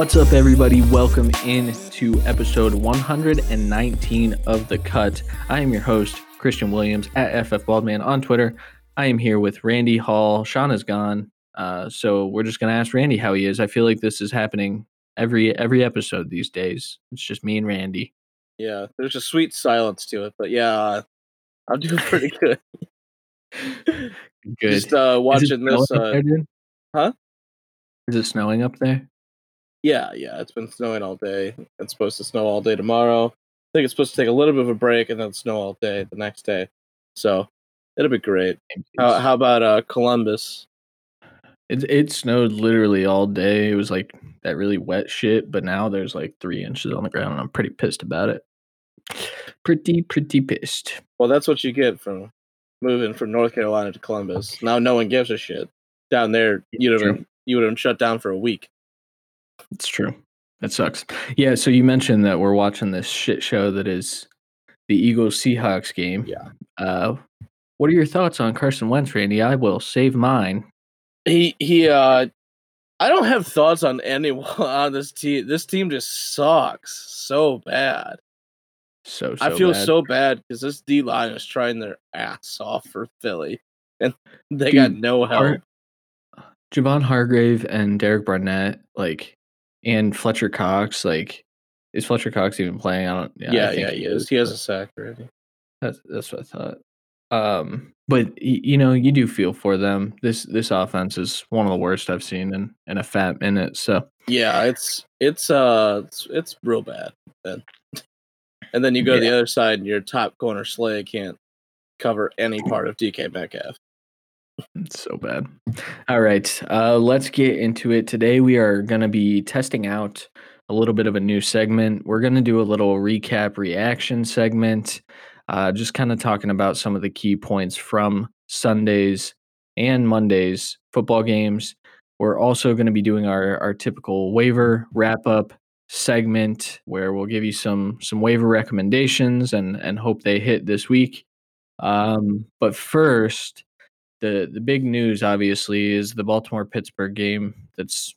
What's up, everybody? Welcome in to episode 119 of The Cut. I am your host, Christian Williams at FF Baldman on Twitter. I am here with Randy Hall. Sean is gone, uh, so we're just gonna ask Randy how he is. I feel like this is happening every every episode these days. It's just me and Randy. Yeah, there's a sweet silence to it, but yeah, I'm doing pretty good. Good. Just uh, watching this. Uh, there, huh? Is it snowing up there? Yeah, yeah, it's been snowing all day. It's supposed to snow all day tomorrow. I think it's supposed to take a little bit of a break and then snow all day the next day. So it'll be great. How, how about uh, Columbus? It it snowed literally all day. It was like that really wet shit, but now there's like three inches on the ground, and I'm pretty pissed about it. Pretty, pretty pissed. Well, that's what you get from moving from North Carolina to Columbus. Now no one gives a shit. Down there, you'd have you would have shut down for a week. It's true. That sucks. Yeah. So you mentioned that we're watching this shit show that is the Eagles Seahawks game. Yeah. Uh, what are your thoughts on Carson Wentz, Randy? I will save mine. he he uh I don't have thoughts on anyone on this team. This team just sucks so bad. So, so I feel bad. so bad because this D line is trying their ass off for Philly, and they got no help. Har- Javon Hargrave and Derek Barnett, like, and Fletcher Cox, like, is Fletcher Cox even playing? I don't. Yeah, think yeah, he is. He has a sack already. That's that's what I thought. Um, but you know, you do feel for them. This this offense is one of the worst I've seen in in a fat minute. So Yeah, it's it's uh it's, it's real bad. Then, and then you go to the other side, and your top corner Slay can't cover any part of DK Metcalf. It's so bad. All right, uh, let's get into it. Today we are going to be testing out a little bit of a new segment. We're going to do a little recap reaction segment, uh, just kind of talking about some of the key points from Sundays and Mondays football games. We're also going to be doing our our typical waiver wrap up segment where we'll give you some some waiver recommendations and and hope they hit this week. Um, but first, the the big news obviously is the Baltimore Pittsburgh game that's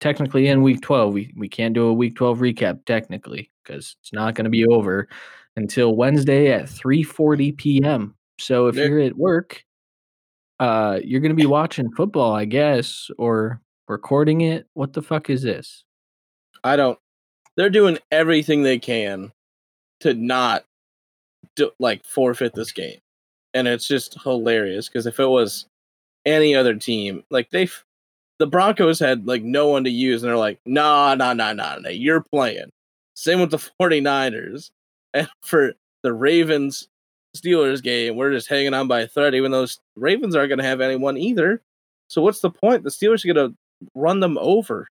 technically in week 12. We we can't do a week 12 recap technically because it's not going to be over until Wednesday at 3:40 p.m. So if Yeah. you're at work, uh you're going to be watching football, I guess, or recording it. What the fuck is this? I don't. They're doing everything they can to not do, like forfeit this game, and it's just hilarious because if it was any other team, like they, the Broncos had like no one to use, and they're like, nah, nah, nah, nah, nah, you're playing. Same with the 49ers, and for the Ravens Steelers game, we're just hanging on by a thread, even though Ravens aren't going to have anyone either. So what's the point? The Steelers are going to run them over.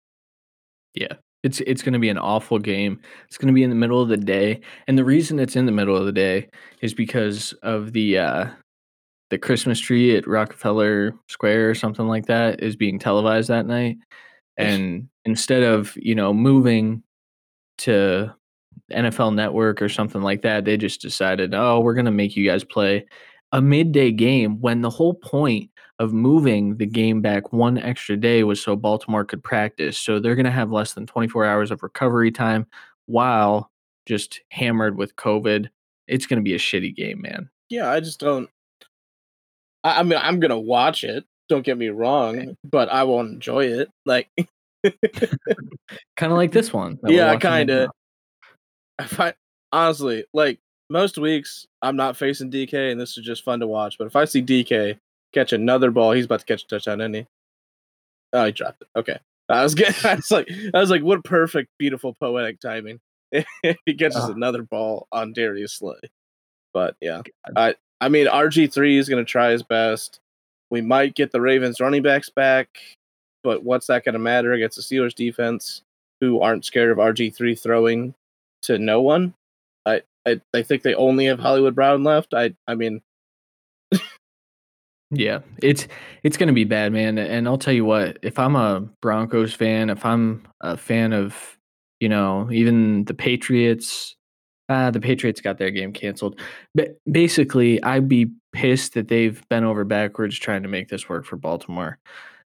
Yeah. It's it's going to be an awful game. It's going to be in the middle of the day, and the reason it's in the middle of the day is because of the uh, the Christmas tree at Rockefeller Square or something like that is being televised that night. And instead of you know moving to NFL Network or something like that, they just decided, oh, we're going to make you guys play a midday game when the whole point of moving the game back one extra day was so Baltimore could practice. So they're going to have less than 24 hours of recovery time while just hammered with COVID. It's going to be a shitty game, man. yeah, I just don't. I, I mean, I'm gonna watch it. Don't get me wrong, but I won't enjoy it. Like, Kind of like this one. yeah, kind of. If I honestly like most weeks, I'm not facing DK, and this is just fun to watch. But if I see DK catch another ball, he's about to catch a touchdown, isn't he? Oh, he dropped it. Okay, I was getting. I was like, I was like, what perfect, beautiful, poetic timing. he catches Ah. another ball on Darius Slay. But yeah, I I mean RG three is gonna try his best. We might get the Ravens running backs back, but what's that gonna matter against the Steelers defense, who aren't scared of RG three throwing to no one? I, I I think they only have Hollywood Brown left. I I mean Yeah, it's it's gonna be bad, man. And I'll tell you what, if I'm a Broncos fan, if I'm a fan of, you know, even the Patriots, uh, the Patriots got their game canceled. But basically, I'd be pissed that they've bent over backwards trying to make this work for Baltimore.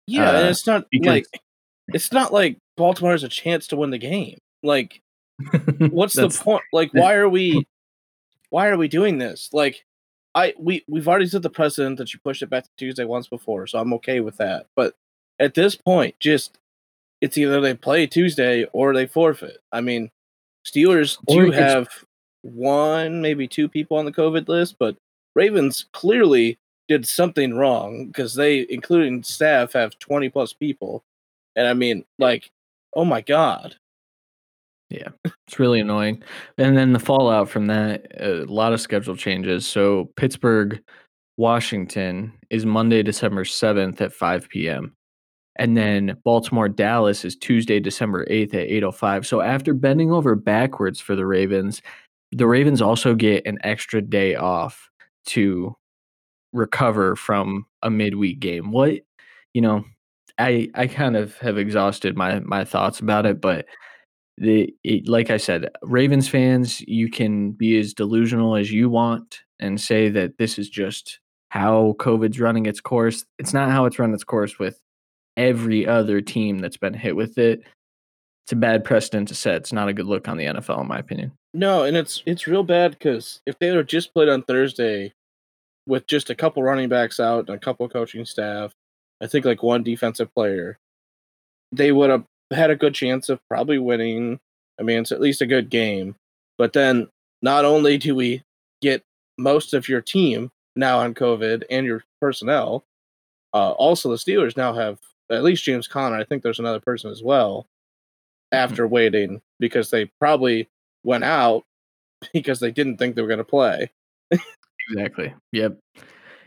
yeah, and Uh, it's not because- like it's not like Baltimore has a chance to win the game. Like, what's the point? Like, why are we, why are we doing this? Like, I we we've already set the precedent that you pushed it back to Tuesday once before, so I'm okay with that. But at this point, just it's either they play Tuesday or they forfeit. I mean, Steelers Or do have one, maybe two people on the COVID list, but Ravens clearly did something wrong because they, including staff, have 20 plus people. And I mean, like, oh my God. Yeah, it's really annoying. And then the fallout from that, uh, a lot of schedule changes. So Pittsburgh, Washington is Monday, December 7th at 5 p.m. And then Baltimore, Dallas is Tuesday, December 8th at 8:05. So after bending over backwards for the Ravens, the Ravens also get an extra day off to recover from a midweek game. What, you know, I I kind of have exhausted my my thoughts about it, but the it, like I said, Ravens fans, you can be as delusional as you want and say that this is just how COVID's running its course. It's not how it's run its course with every other team that's been hit with it. It's a bad precedent to set. It's not a good look on the NFL, in my opinion. No, and it's it's real bad because if they had just played on Thursday with just a couple running backs out and a couple coaching staff, I think like one defensive player, they would have had a good chance of probably winning. I mean, it's at least a good game. But then not only do we get most of your team now on COVID and your personnel, uh, also the Steelers now have at least James Conner. I think there's another person as well after waiting because they probably went out because they didn't think they were going to play. Exactly. Yep.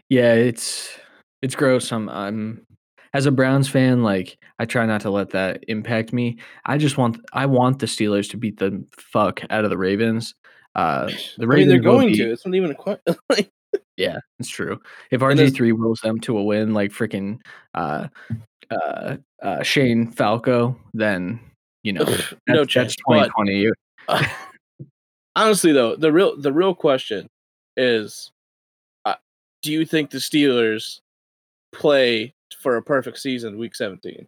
Yeah, it's it's gross. I'm I'm as a Browns fan, like I try not to let that impact me. I just want I want the Steelers to beat the fuck out of the Ravens. Uh the I Ravens mean, they're going be- to. It's not even a question. Yeah, it's true. If there's- RG3 wills them to a win like freaking uh uh uh Shane Falco, then you know that's, no chance. But 2020. uh, honestly, though, the real the real question is, uh, do you think the Steelers play for a perfect season week 17?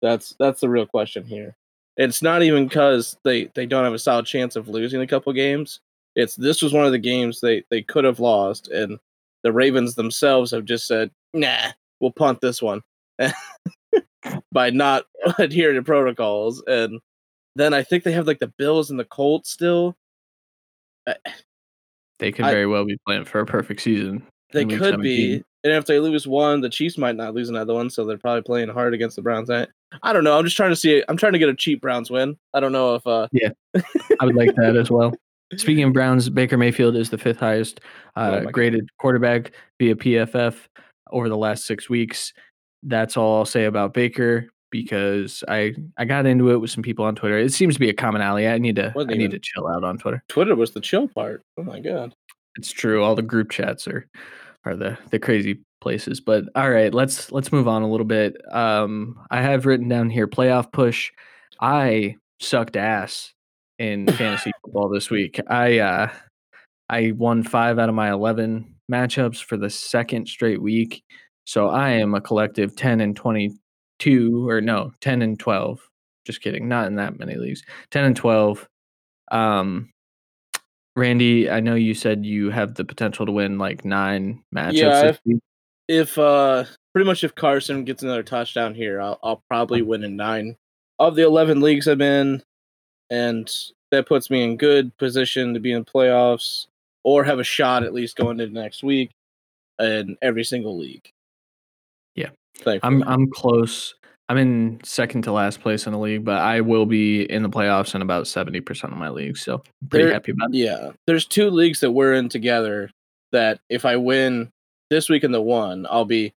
That's that's the real question here. It's not even because they they don't have a solid chance of losing a couple games. It's this was one of the games they they could have lost, and the Ravens themselves have just said, "Nah, we'll punt this one," by not adhering to protocols. And then I think they have like the Bills and the Colts still. They could I- very well be playing for a perfect season. They could be. 17. And if they lose one, the Chiefs might not lose another one, so they're probably playing hard against the Browns. I, I don't know. I'm just trying to see. I'm trying to get a cheap Browns win. I don't know if uh Yeah, I would like that as well. Speaking of Browns, Baker Mayfield is the fifth highest Oh uh, God. graded quarterback via PFF over the last six weeks. That's all I'll say about Baker because I I got into it with some people on Twitter. It seems to be a commonality. I need to I need even- to chill out on Twitter. Twitter was the chill part. Oh my god. It's true. All the group chats are are the the crazy places. But all right, let's let's move on a little bit. Um, I have written down here playoff push. I sucked ass in fantasy football this week. I uh, I won five out of my eleven matchups for the second straight week. So I am a collective ten and twenty two, or no, ten and twelve. Just kidding. Not in that many leagues. Ten and twelve. Um, Randy, I know you said you have the potential to win like nine matchups. Yeah, if- If uh pretty much if Carson gets another touchdown here, I'll I'll probably win in nine of the eleven leagues I'm in, and that puts me in good position to be in playoffs or have a shot at least going into next week in every single league. Yeah. Thankfully. I'm I'm close. I'm in second to last place in the league, but I will be in the playoffs in about seventy percent of my leagues. So I'm pretty There- happy about it. Yeah, there's two leagues that we're in together. That if I win this week in the one, I'll be,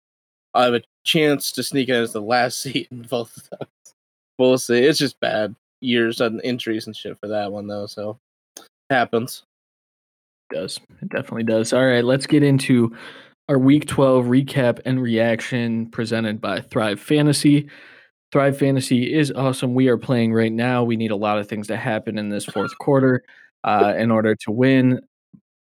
I have a chance to sneak in as the last seat in both of those. We'll see. It's just bad years and injuries and shit for that one though. So happens. It does. It definitely does. All right, let's get into our week 12 recap and reaction presented by Thrive Fantasy. Thrive Fantasy is awesome. We are playing right now. We need a lot of things to happen in this fourth quarter uh, in order to win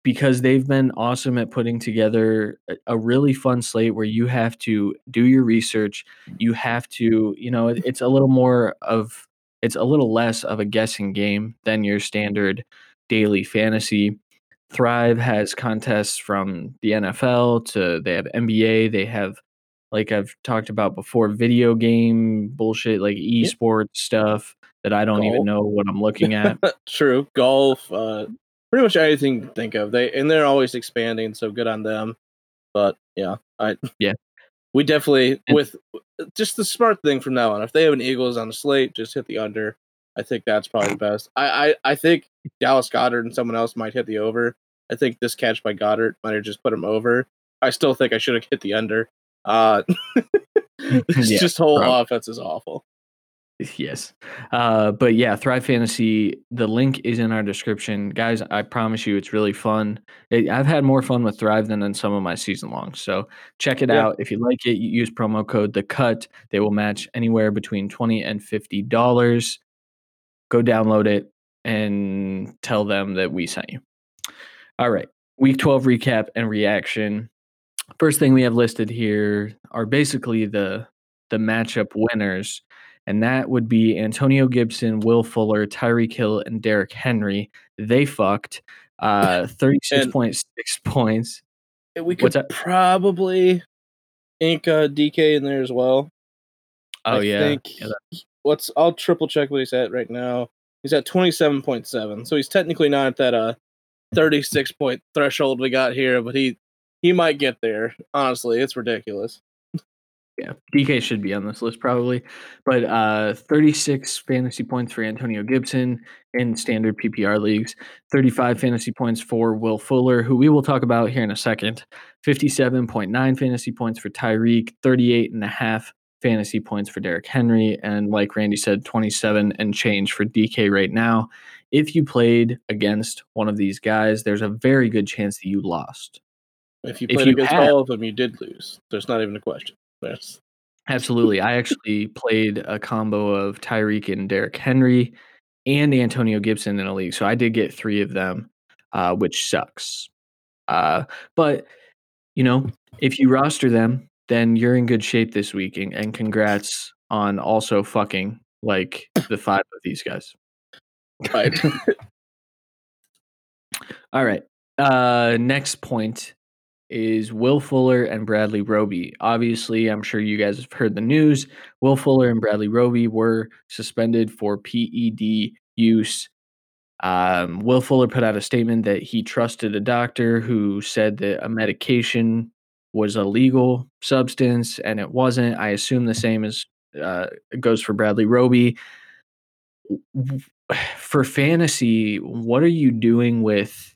because they've been awesome at putting together a, really fun slate where you have to do your research. You have to, you know, it's a little more of it's a little less of a guessing game than your standard daily fantasy. Thrive has contests from the NFL to they have NBA, they have like I've talked about before, video game bullshit like esports stuff that I don't even know what I'm looking at. True. Golf, uh, pretty much anything you can think of. They and they're always expanding, so good on them. But yeah, I Yeah. We definitely And- with just the smart thing from now on. If they have an Eagles on the slate, just hit the under. I think that's probably the best. I, I, I think Dallas Goedert and someone else might hit the over. I think this catch by Goedert might have just put him over. I still think I should have hit the under. Uh, this Yeah, just whole prob- offense is awful. Yes. Uh, but yeah, Thrive Fantasy, the link is in our description. Guys, I promise you it's really fun. I- I've had more fun with Thrive than in some of my season longs. So check it Yeah. out. If you like it, you use promo code the cut. They will match anywhere between 20 and $50. Go download it and tell them that we sent you. All right. Week 12 recap and reaction. First thing we have listed here are basically the the matchup winners and that would be Antonio Gibson, Will Fuller, Tyreek Hill, and Derrick Henry. They fucked. Uh, thirty-six point six points. We could probably ink uh, DK in there as well. Oh I yeah, think yeah let's I'll triple check what he's at right now. He's at twenty seven point seven, so he's technically not at that uh thirty six point threshold we got here, but he he might get there. Honestly, it's ridiculous. yeah. DK should be on this list probably, but uh, thirty-six fantasy points for Antonio Gibson in standard PPR leagues. Thirty-five fantasy points for Will Fuller, who we will talk about here in a second. Fifty-seven point nine fantasy points for Tyreek. Thirty-eight and a half fantasy points for Derrick Henry, and like Randy said, 27 and change for DK right now. If you played against one of these guys, there's a very good chance that you lost. If you If played you against had- all of them, you did lose. There's not even a question. There's Absolutely. I actually played a combo of Tyreek and Derrick Henry and Antonio Gibson in a league. So I did get three of them, uh, which sucks. Uh, but, you know, if you roster them, then you're in good shape this week. And, and congrats on also fucking like the five of these guys. right. All right. Uh, next point is Will Fuller and Bradley Roby. Obviously, I'm sure you guys have heard the news. Will Fuller and Bradley Roby were suspended for PED use. Um, Will Fuller put out a statement that he trusted a doctor who said that a medication was a legal substance and it wasn't. I assume the same as uh, goes for Bradley Roby. For fantasy, what are you doing with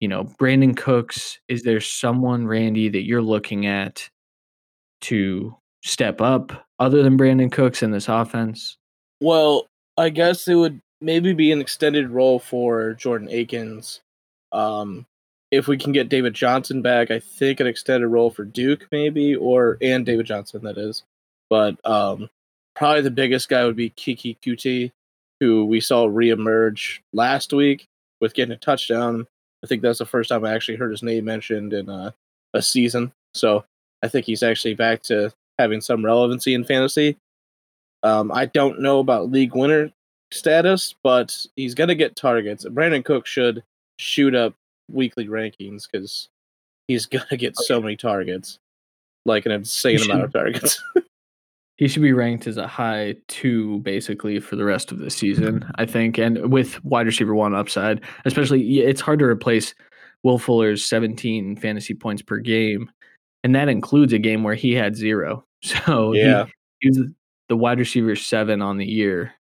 you know, Brandin Cooks, is there someone, Randy, that you're looking at to step up other than Brandin Cooks in this offense? Well, I guess it would maybe be an extended role for Jordan Akins. Um, if we can get David Johnson back, I think an extended role for Duke maybe, or and David Johnson that is. But um, probably the biggest guy would be Keke Coutee, who we saw reemerge last week with getting a touchdown. I think that's the first time I actually heard his name mentioned in a season. So I think he's actually back to having some relevancy in fantasy. Um, I don't know about league winner status, but he's going to get targets. Brandin Cook should shoot up weekly rankings because he's going to get oh, so many targets, like an insane He amount of targets. He should be ranked as a high two basically for the rest of the season, I think. And with wide receiver one upside, especially, it's hard to replace Will Fuller's 17 fantasy points per game. And that includes a game where he had zero. So he- Yeah. he, was the wide receiver seven on the year,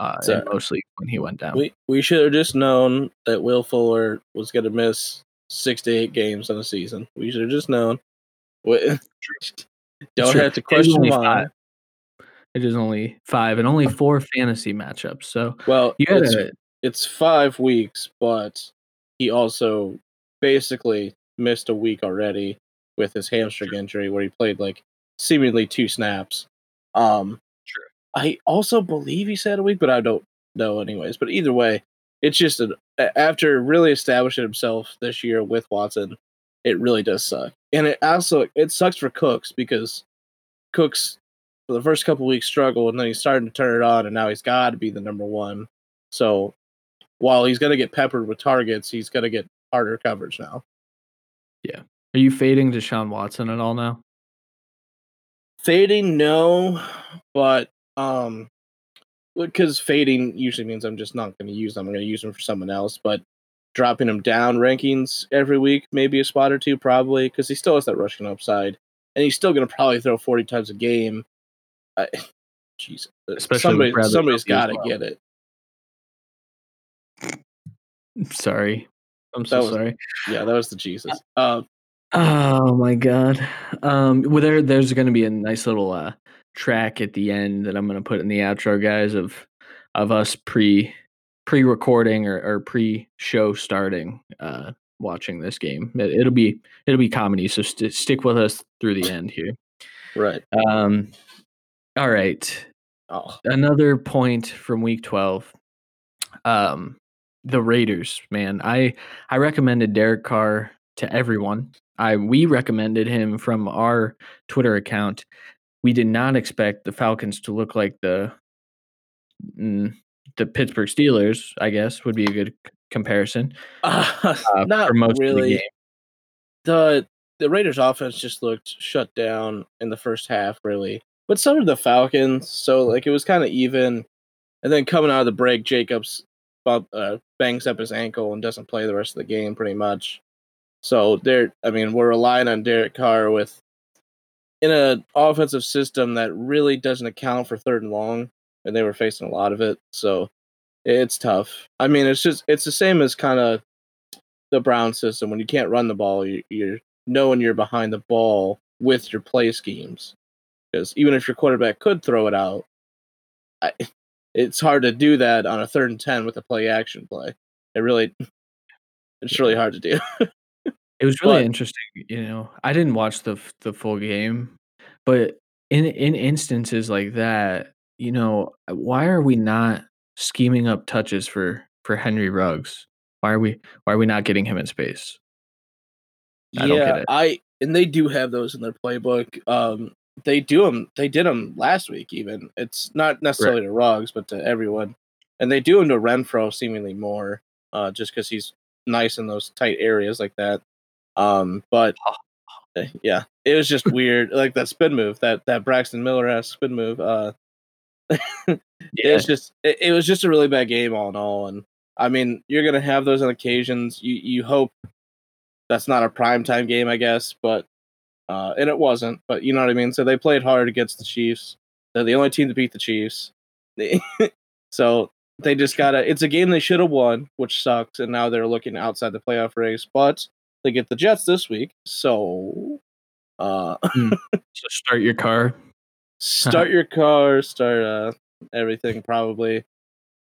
uh, So- mostly when he went down. we we should have just known that Will Fuller was going to miss six to eight games on a season. We should have just known. We- Don't have to question why. five. It is only five and only four fantasy matchups. So Well, you it's, a it's five weeks, but he also basically missed a week already with his hamstring injury where he played like seemingly two snaps. Um. I also believe he said a week, but I don't know anyways. But either way, it's just an, after really establishing himself this year with Watson, it really does suck. And it also it sucks for Cooks because Cooks for the first couple weeks struggled, and then he's starting to turn it on, and now he's got to be the number one. So while he's going to get peppered with targets, he's going to get harder coverage now. Yeah. Are you fading Deshaun Watson at all now? Fading, no, but um, because fading usually means I'm just not going to use them. I'm going to use them for someone else. But dropping him down rankings every week, maybe a spot or two, probably, because he still has that rushing upside, and he's still going to probably throw 40 times a game. I, Jesus, Especially somebody, with Bradley somebody's got to well. get it. Sorry. I'm so was- sorry. Yeah, that was the Jesus. Uh, Oh my god. Um well there there's gonna be a nice little uh track at the end that I'm gonna put in the outro guys of of us pre pre recording or, or pre show starting uh watching this game. It, it'll be it'll be comedy, so st- stick with us through the end here. right. Um all right. Oh, another point from week 12 um the raiders man i i recommended derek carr to everyone i we recommended him from our twitter account we did not expect the falcons to look like the mm, the pittsburgh steelers i guess would be a good comparison uh, uh, not for most of the really. game the the Raiders offense just looked shut down in the first half, really. But so did the Falcons. So like it was kind of even. And then coming out of the break, Jacobs bump, uh, bangs up his ankle and doesn't play the rest of the game, pretty much. So they're, I mean, we're relying on Derek Carr with in an offensive system that really doesn't account for third and long, and they were facing a lot of it. So it's tough. I mean, it's just it's the same as kind of the Brown system when you can't run the ball, you, you're knowing you're behind the ball with your play schemes. Because even if your quarterback could throw it out, I, it's hard to do that on a third and ten with a play action play. It really, it's really hard to do. It was really But- interesting, you know. I didn't watch the f- the full game, but in in instances like that, you know, why are we not scheming up touches for for Henry Ruggs? Why are we why are we not getting him in space? I don't get it. I and they do have those in their playbook. Um, they do them. They did them last week. Even it's not necessarily to Ruggs, but to everyone, and they do them to Renfrow seemingly more, uh, just because he's nice in those tight areas like that. Um, but eh, yeah, it was just weird, like that spin move, that that Braxton Miller ass spin move. Uh, it Yeah, was just it, it was just a really bad game all in all and i mean you're gonna have those on occasions you you hope that's not a prime time game i guess but uh and it wasn't but you know what i mean? So they played hard against the chiefs they're the only team to beat the chiefs so they just gotta it's a game they should have won which sucks and now they're looking outside the playoff race but they get the jets this week so uh so start your car. start your car, start uh, everything probably.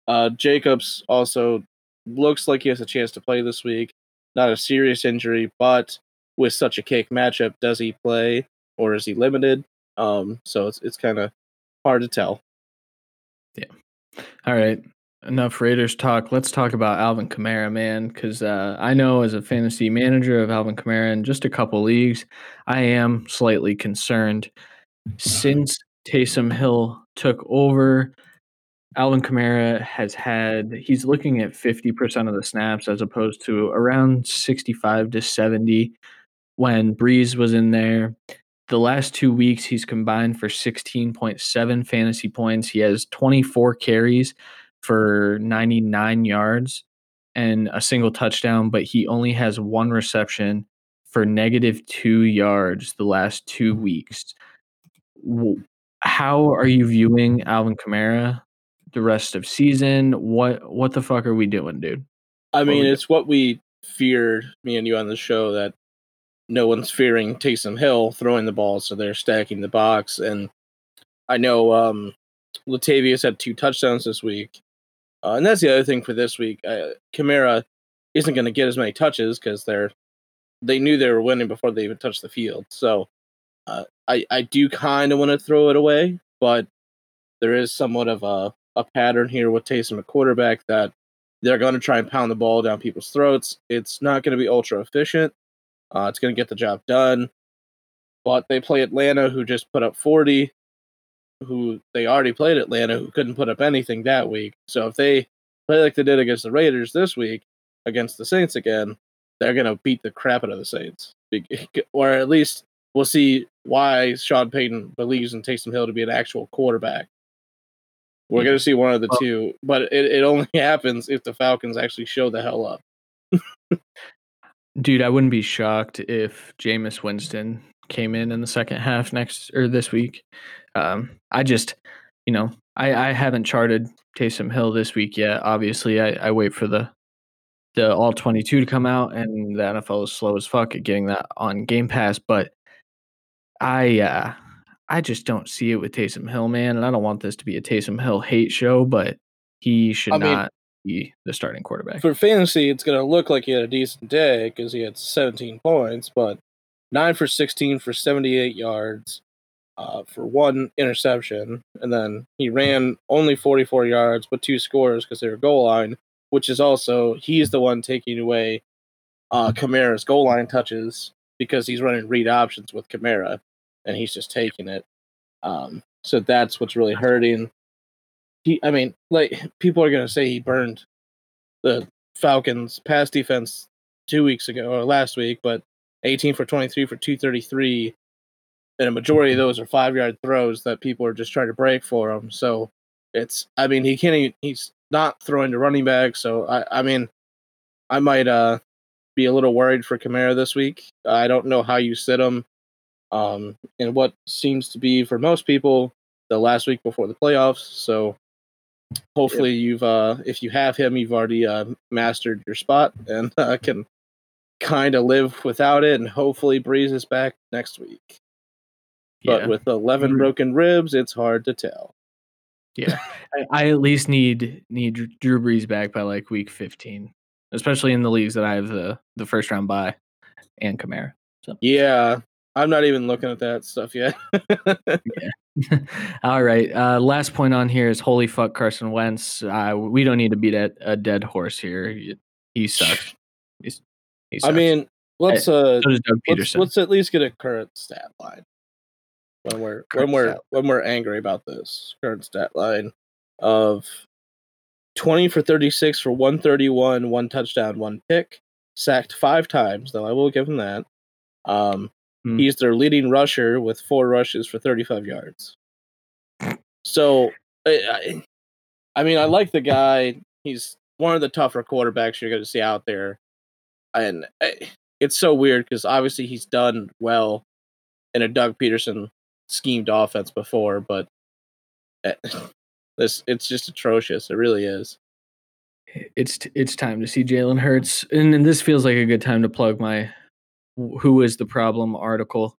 Uh, Jacobs also looks like he has a chance to play this week. Not a serious injury, but with such a cake matchup, does he play or is he limited? Um, so it's it's kind of hard to tell. Yeah. All right. Enough Raiders talk. Let's talk about Alvin Kamara, man, because uh, I know as a fantasy manager of Alvin Kamara in just a couple leagues, I am slightly concerned. Since Taysom Hill took over, Alvin Kamara has had, he's looking at 50% of the snaps as opposed to around 65 to 70 when Brees was in there. The last two weeks, he's combined for 16.7 fantasy points. He has 24 carries for 99 yards and a single touchdown, but he only has one reception for negative two yards the last two weeks. How are you viewing Alvin Kamara the rest of season? What what the fuck are we doing, dude? I mean, it's what we feared, me and you on the show, that no one's fearing Taysom Hill throwing the ball, so they're stacking the box. And I know um, Latavius had two touchdowns this week, uh, and that's the other thing for this week. Uh, isn't going to get as many touches because they're they knew they were winning before they even touched the field. So uh, I I do kind of want to throw it away, but there is somewhat of a a pattern here with Taysom at quarterback that they're going to try and pound the ball down people's throats. It's not going to be ultra efficient. Uh, it's going to get the job done. But they play Atlanta, who just put up 40. Who they already played Atlanta, who couldn't put up anything that week. So if they play like they did against the Raiders this week against the Saints again, they're gonna beat the crap out of the Saints, or at least we'll see why Sean Payton believes in Taysom Hill to be an actual quarterback. We're yeah. gonna see one of the well, two, but it, it only happens if the Falcons actually show the hell up. Dude, I wouldn't be shocked if Jameis Winston came in in the second half next or this week. Um, I just, you know, I, I haven't charted Taysom Hill this week yet. Obviously, I, I wait for the the all 22 to come out, and the NFL is slow as fuck at getting that on Game Pass. But I uh, I just don't see it with Taysom Hill, man. And I don't want this to be a Taysom Hill hate show, but he should I not mean, be the starting quarterback. For fantasy, it's going to look like he had a decent day because he had 17 points, but 9 for 16 for 78 yards uh, for one interception. And then he ran only 44 yards, but two scores because they were goal line, which is also, he's the one taking away uh, Kamara's goal line touches because he's running read options with Kamara and he's just taking it. Um, so that's what's really hurting. He, I mean, like people are gonna say he burned the Falcons' pass defense two weeks ago or last week, but 18 for 23 for 233, and a majority of those are five yard throws that people are just trying to break for him. So it's, I mean, he can't. Even, he's not throwing to running back. So I, I mean, I might uh be a little worried for Kamara this week. I don't know how you sit him um, in what seems to be for most people the last week before the playoffs. So hopefully you've uh, if you have him, you've already uh, mastered your spot and uh, can kind of live without it. And hopefully Brees is back next week. But yeah. with 11 broken ribs, it's hard to tell. Yeah, I, I at least need need Drew Brees back by like week 15, especially in the leagues that I have the the first round bye and Kamara. So yeah, I'm not even looking at that stuff yet. yeah. All right. Uh, last point on here is holy fuck Carson Wentz. Uh, we don't need to beat a, a dead horse here. He, he sucks. He's, he sucks. I mean, let's uh, so let's, let's, at least get a current stat line when we're current when we're when we're angry about this current stat line of 20 for 36 for 131, one touchdown, one pick, sacked five times. Though I will give him that. Um, Mm. He's their leading rusher with four rushes for 35 yards. So, I, I mean, I like the guy. He's one of the tougher quarterbacks you're going to see out there. And it's so weird because obviously he's done well in a Doug Pederson schemed offense before, but eh, this it's just atrocious. It really is. It's it's time to see Jalen Hurts, and, and this feels like a good time to plug my who is the problem article.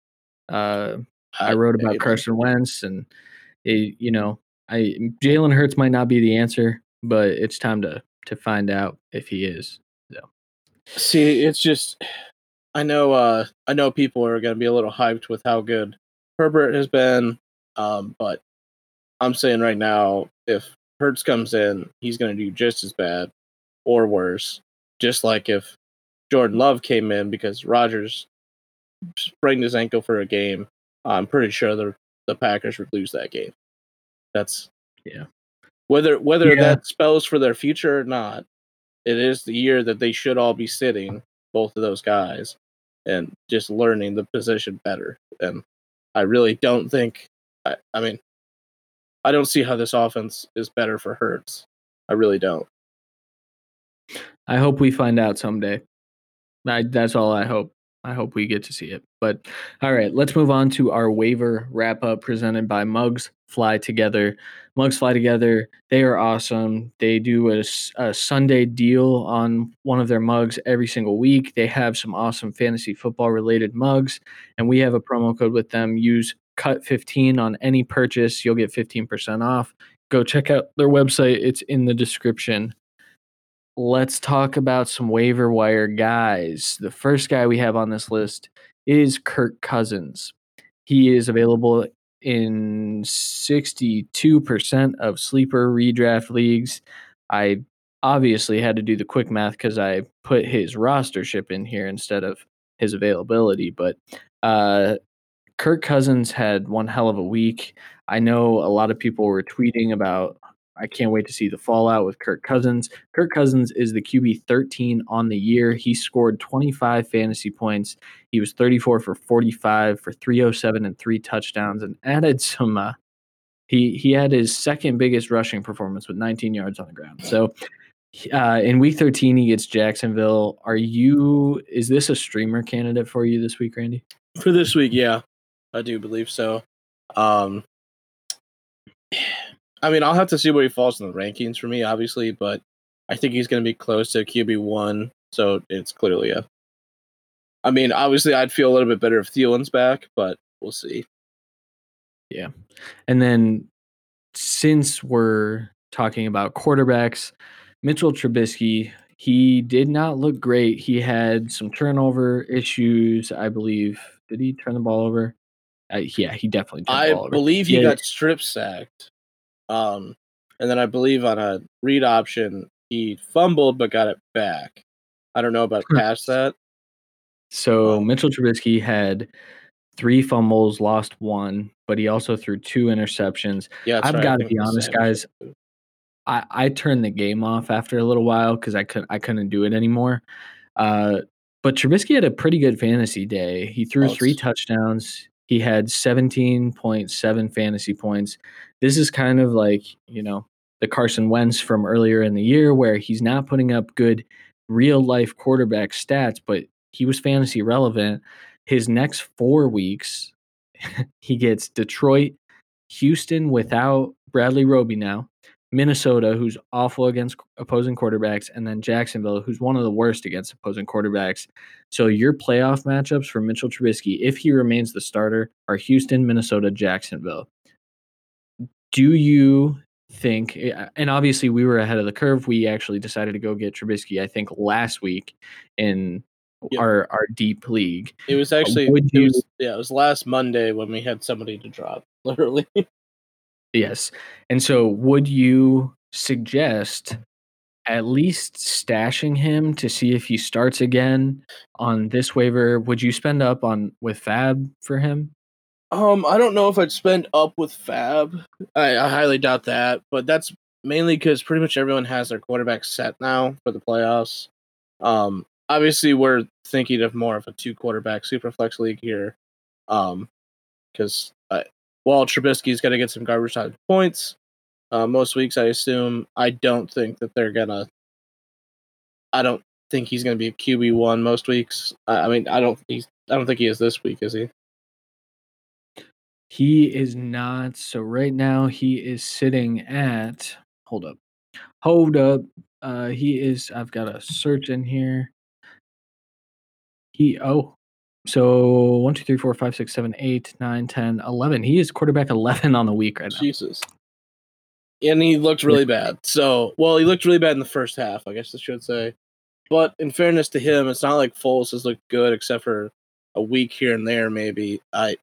Uh, I wrote about Carson Wentz, and it, you know, I Jalen Hurts might not be the answer, but it's time to to find out if he is. So, see, it's just I know uh, I know people are going to be a little hyped with how good Herbert has been, um, but I'm saying right now, if Hurts comes in, he's going to do just as bad or worse. Just like if Jordan Love came in because Rodgers sprained his ankle for a game, I'm pretty sure the the Packers would lose that game. That's yeah. Whether whether yeah. that spells for their future or not, it is the year that they should all be sitting, both of those guys, and just learning the position better. And I really don't think I, I mean I don't see how this offense is better for Hurts. I really don't. I hope we find out someday. I, that's all I hope. I hope we get to see it. But all right, let's move on to our waiver wrap up presented by Mugs Fly Together. Mugs Fly Together, they are awesome. They do a, a, Sunday deal on one of their mugs every single week. They have some awesome fantasy football related mugs, and we have a promo code with them. Use cut15 on any purchase, you'll get 15% off. Go check out their website, it's in the description let's talk about some waiver wire guys. The first guy we have on this list is Kirk Cousins. He is available in 62% of sleeper redraft leagues. I obviously had to do the quick math because I put his rostership in here instead of his availability. But uh, Kirk Cousins had one hell of a week. I know a lot of people were tweeting about I can't wait to see the fallout with Kirk Cousins. Kirk Cousins is the QB 13 on the year. He scored 25 fantasy points. He was 34 for 45 for 307 and three touchdowns and added some uh, he he had his second biggest rushing performance with 19 yards on the ground. So uh, in week 13 he gets Jacksonville. Are you is this a streamer candidate for you this week, Randy? For this week, yeah. I do believe so. Um I mean, I'll have to see where he falls in the rankings for me, obviously, but I think he's going to be close to QB one, so it's clearly a. I mean, obviously, I'd feel a little bit better if Thielen's back, but we'll see. Yeah, and then since we're talking about quarterbacks, Mitchell Trubisky, he did not look great. He had some turnover issues, I believe. Did he turn the ball over? Uh, yeah, he definitely. I believe he, he got strip sacked. Um, and then I believe on a read option, he fumbled but got it back. I don't know about past that. So Mitchell Trubisky had three fumbles, lost one, but he also threw two interceptions. Yeah, I've right. got to be honest, guys. I, I turned the game off after a little while because I couldn't I couldn't do it anymore. Uh, but Trubisky had a pretty good fantasy day. He threw oh, three touchdowns. He had 17.7 fantasy points. This is kind of like, you know, the Carson Wentz from earlier in the year where he's not putting up good real life quarterback stats, but he was fantasy relevant. His next four weeks, he gets Detroit, Houston without Bradley Roby now, Minnesota, who's awful against opposing quarterbacks, and then Jacksonville, who's one of the worst against opposing quarterbacks. So your playoff matchups for Mitchell Trubisky, if he remains the starter, are Houston, Minnesota, Jacksonville. Do you think eh, and obviously we were ahead of the curve. We actually decided to go get Trubisky, I think, last week in yep. our our deep league. It was actually Would you, it was, yeah, it was last Monday when we had somebody to drop, literally. Yes. And so would you suggest at least stashing him to see if he starts again on this waiver? Would you spend up on with FAAB for him? Um, I don't know if I'd spend up with FAAB. I, I highly doubt that, but that's mainly because pretty much everyone has their quarterback set now for the playoffs. Um, obviously we're thinking of more of a two quarterback super flex league here. Um, because while Trubisky's going to get some garbage time points uh, most weeks, I assume. I don't think that they're gonna. I don't think he's going to be a QB one most weeks. I, I mean, I don't. He's. I don't think he is this week, is he? He is not. So right now he is sitting at. Hold up. Hold up. Uh, he is. I've got a search in here. He. Oh, so one, two, three, four, five, six, seven, eight, nine, ten, eleven. He is quarterback eleven on the week right now. Jesus. And he looked really bad. So, well, he looked really bad in the first half, I guess I should say. But in fairness to him, it's not like Foles has looked good except for a week here and there, maybe. I,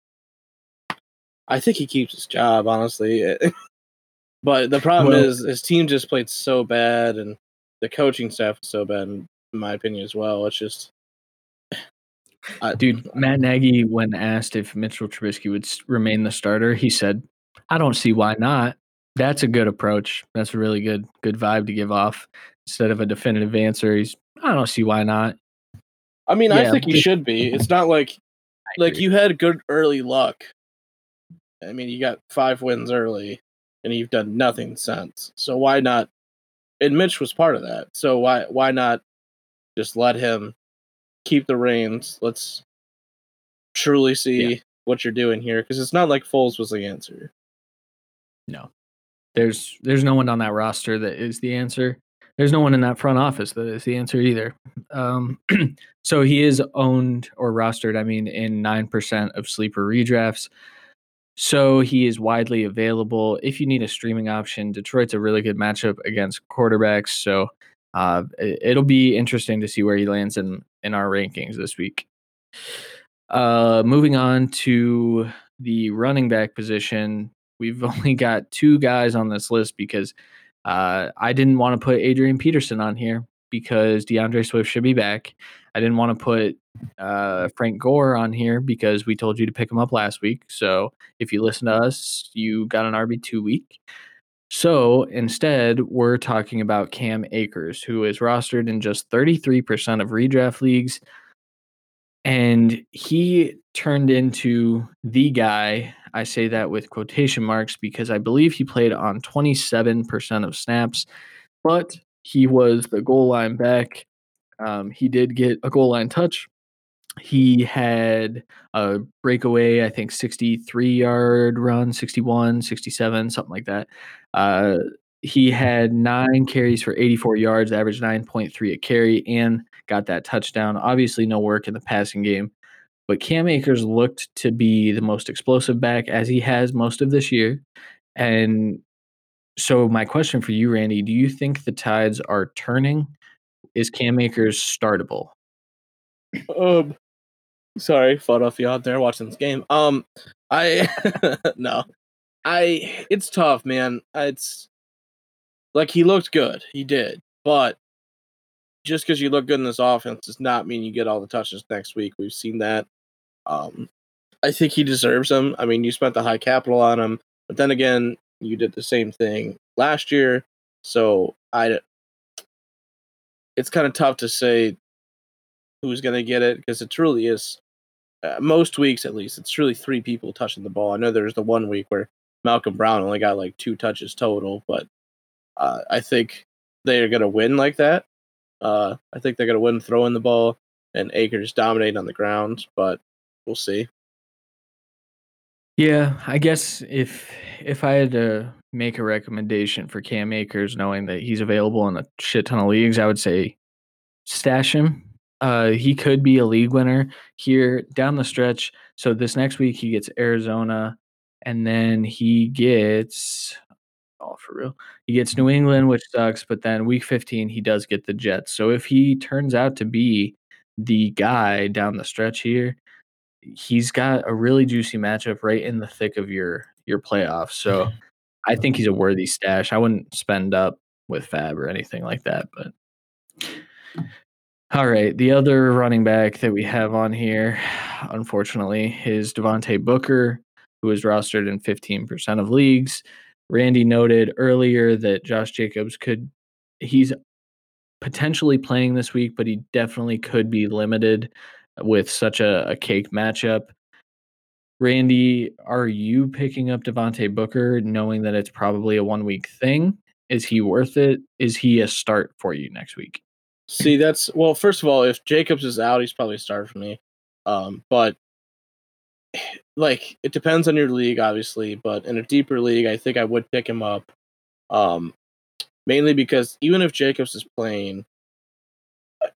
I think he keeps his job, honestly. but the problem well, is his team just played so bad, and the coaching staff is so bad, in my opinion, as well. It's just uh, Dude, Matt Nagy, when asked if Mitchell Trubisky would remain the starter, he said, "I don't see why not." That's a good approach. That's a really good good vibe to give off instead of a definitive answer. He's, I don't see why not. I mean, yeah, I think he should be. It's not like like you had good early luck. I mean, you got five wins early, and you've done nothing since. So why not? And Mitch was part of that. So why why not just let him keep the reins. Let's truly see yeah. what you're doing here because it's not like Foles was the answer. No, there's there's no one on that roster that is the answer. There's no one in that front office that is the answer either. Um, so he is owned or rostered, I mean, in nine percent of sleeper redrafts. So he is widely available. If you need a streaming option, Detroit's a really good matchup against quarterbacks. So uh, it'll be interesting to see where he lands in in our rankings this week. Uh, moving on to the running back position, we've only got two guys on this list because uh, I didn't want to put Adrian Peterson on here because D'Andre Swift should be back. I didn't want to put uh, Frank Gore on here because we told you to pick him up last week. So if you listen to us, you got an RB2 week. So instead, we're talking about Cam Akers, who is rostered in just 33% of redraft leagues. And he turned into the guy. I say that with quotation marks because I believe he played on 27% of snaps, but he was the goal line back. Um, he did get a goal line touch. He had a breakaway, I think 63 yard run, 61, 67, something like that. Uh, he had nine carries for 84 yards, averaged 9.3 a carry, and got that touchdown. Obviously, no work in the passing game, but Cam Akers looked to be the most explosive back as he has most of this year. And so, my question for you, Randy, do you think the tides are turning? Is Cam Akers startable? Um, sorry, fought off you out there watching this game. Um, I no, I it's tough, man. It's like he looked good, he did, but just because you look good in this offense does not mean you get all the touches next week. We've seen that. Um, I think he deserves them. I mean, you spent the high capital on him, but then again, you did the same thing last year. So I, it's kind of tough to say who's going to get it because it truly is. Uh, most weeks, at least, it's really three people touching the ball. I know there's the one week where Malcolm Brown only got like two touches total, but uh, I think they're going to win like that. Uh, I think they're going to win throwing the ball and Akers dominate on the ground, but we'll see. Yeah, I guess if if I had to make a recommendation for Cam Akers, knowing that he's available in a shit ton of leagues, I would say stash him. Uh, he could be a league winner here down the stretch. So this next week he gets Arizona, and then he gets oh for real, he gets New England, which sucks. But then week 15 he does get the Jets. So if he turns out to be the guy down the stretch here, he's got a really juicy matchup right in the thick of your your playoffs. So I think he's a worthy stash. I wouldn't spend up with FAAB or anything like that, but all right. The other running back that we have on here, unfortunately, is Devontae Booker, who is rostered in 15% of leagues. Randy noted earlier that Josh Jacobs could he's potentially playing this week, but he definitely could be limited with such a, a cake matchup. Randy, are you picking up Devontae Booker knowing that it's probably a one week thing? Is he worth it? Is he a start for you next week? See, that's well. First of all, if Jacobs is out, he's probably a start for me. Um, but like it depends on your league, obviously. But in a deeper league, I think I would pick him up. Um, mainly because even if Jacobs is playing,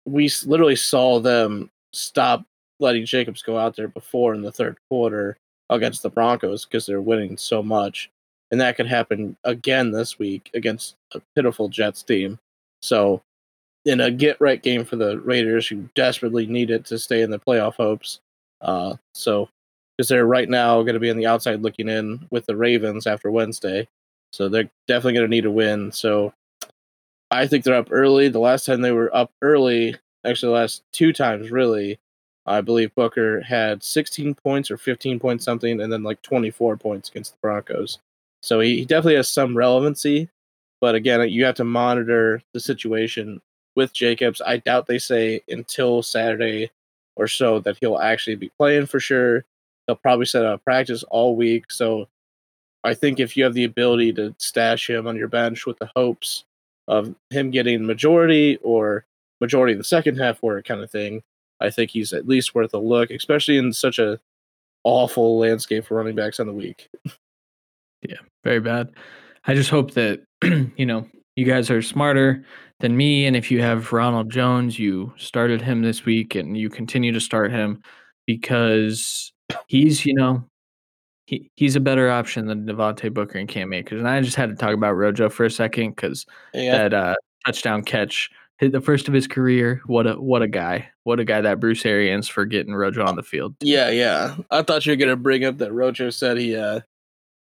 we literally saw them stop letting Jacobs go out there before in the third quarter against the Broncos because they're winning so much. And that could happen again this week against a pitiful Jets team. So, in a get right game for the Raiders, who desperately need it to stay in the playoff hopes. Uh, so, because they're right now going to be on the outside looking in with the Ravens after Wednesday. So, they're definitely going to need a win. So, I think they're up early. The last time they were up early, actually, the last two times, really, I believe Booker had 16 points or 15 points something, and then like 24 points against the Broncos. So he, he definitely has some relevancy. But again, you have to monitor the situation with Jacobs. I doubt they say until Saturday or so that he'll actually be playing for sure. They'll probably set up practice all week. So I think if you have the ability to stash him on your bench with the hopes of him getting majority or majority of the second half work kind of thing, I think he's at least worth a look, especially in such a awful landscape for running backs on the week. Yeah, very bad. I just hope that you know you guys are smarter than me, and if you have Ronald Jones, you started him this week, and you continue to start him because he's you know he, he's a better option than Devontae Booker and Cam Akers. And I just had to talk about Rojo for a second because yeah. that uh, touchdown catch hit the first of his career. What a what a guy! What a guy that Bruce Arians for getting Rojo on the field. Yeah, yeah. I thought you were gonna bring up that Rojo said he uh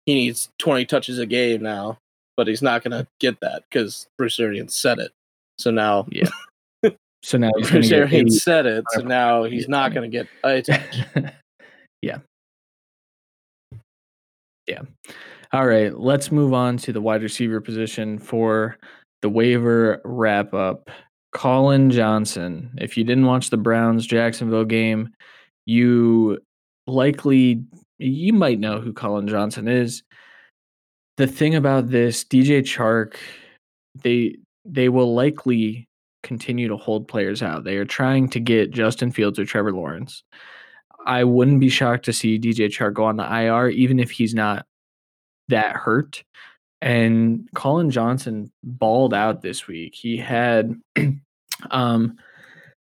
he needs twenty touches a game now, but he's not gonna get that because Bruce Arians said it. So now, yeah. So now he's going to get Arian said it, so now he's not going to get yeah. Yeah. All right. Let's move on to the wide receiver position for the waiver wrap up. Colin Johnson. If you didn't watch the Browns Jacksonville game, you likely you might know who Colin Johnson is. The thing about this DJ Chark, they they will likely continue to hold players out. They are trying to get Justin Fields or Trevor Lawrence. I wouldn't be shocked to see DJ Chark go on the IR, even if he's not that hurt. And Colin Johnson balled out this week. He had um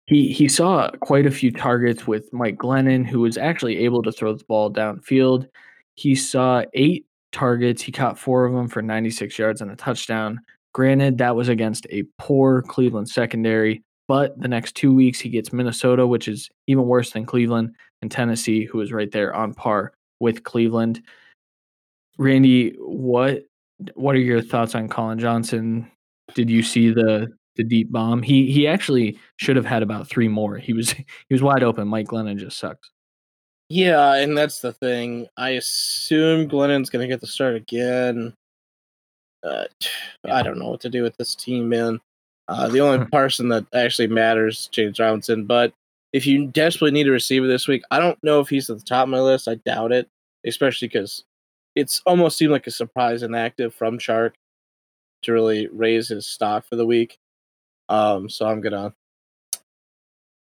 he he saw quite a few targets with Mike Glennon, who was actually able to throw the ball downfield. He saw eight targets. He caught four of them for 96 yards and a touchdown. Granted, that was against a poor Cleveland secondary, but the next two weeks he gets Minnesota, which is even worse than Cleveland, and Tennessee, who is right there on par with Cleveland. Randy, what what are your thoughts on Colin Johnson? Did you see the the deep bomb? He he actually should have had about three more. He was he was wide open. Mike Glennon just sucks. Yeah, and that's the thing. I assume Glennon's going to get the start again. Uh, I don't know what to do with this team, man. Uh, the only person that actually matters is James Robinson. But if you desperately need a receiver this week, I don't know if he's at the top of my list. I doubt it, especially because it's almost seemed like a surprise inactive from Chark to really raise his stock for the week. Um, so I'm gonna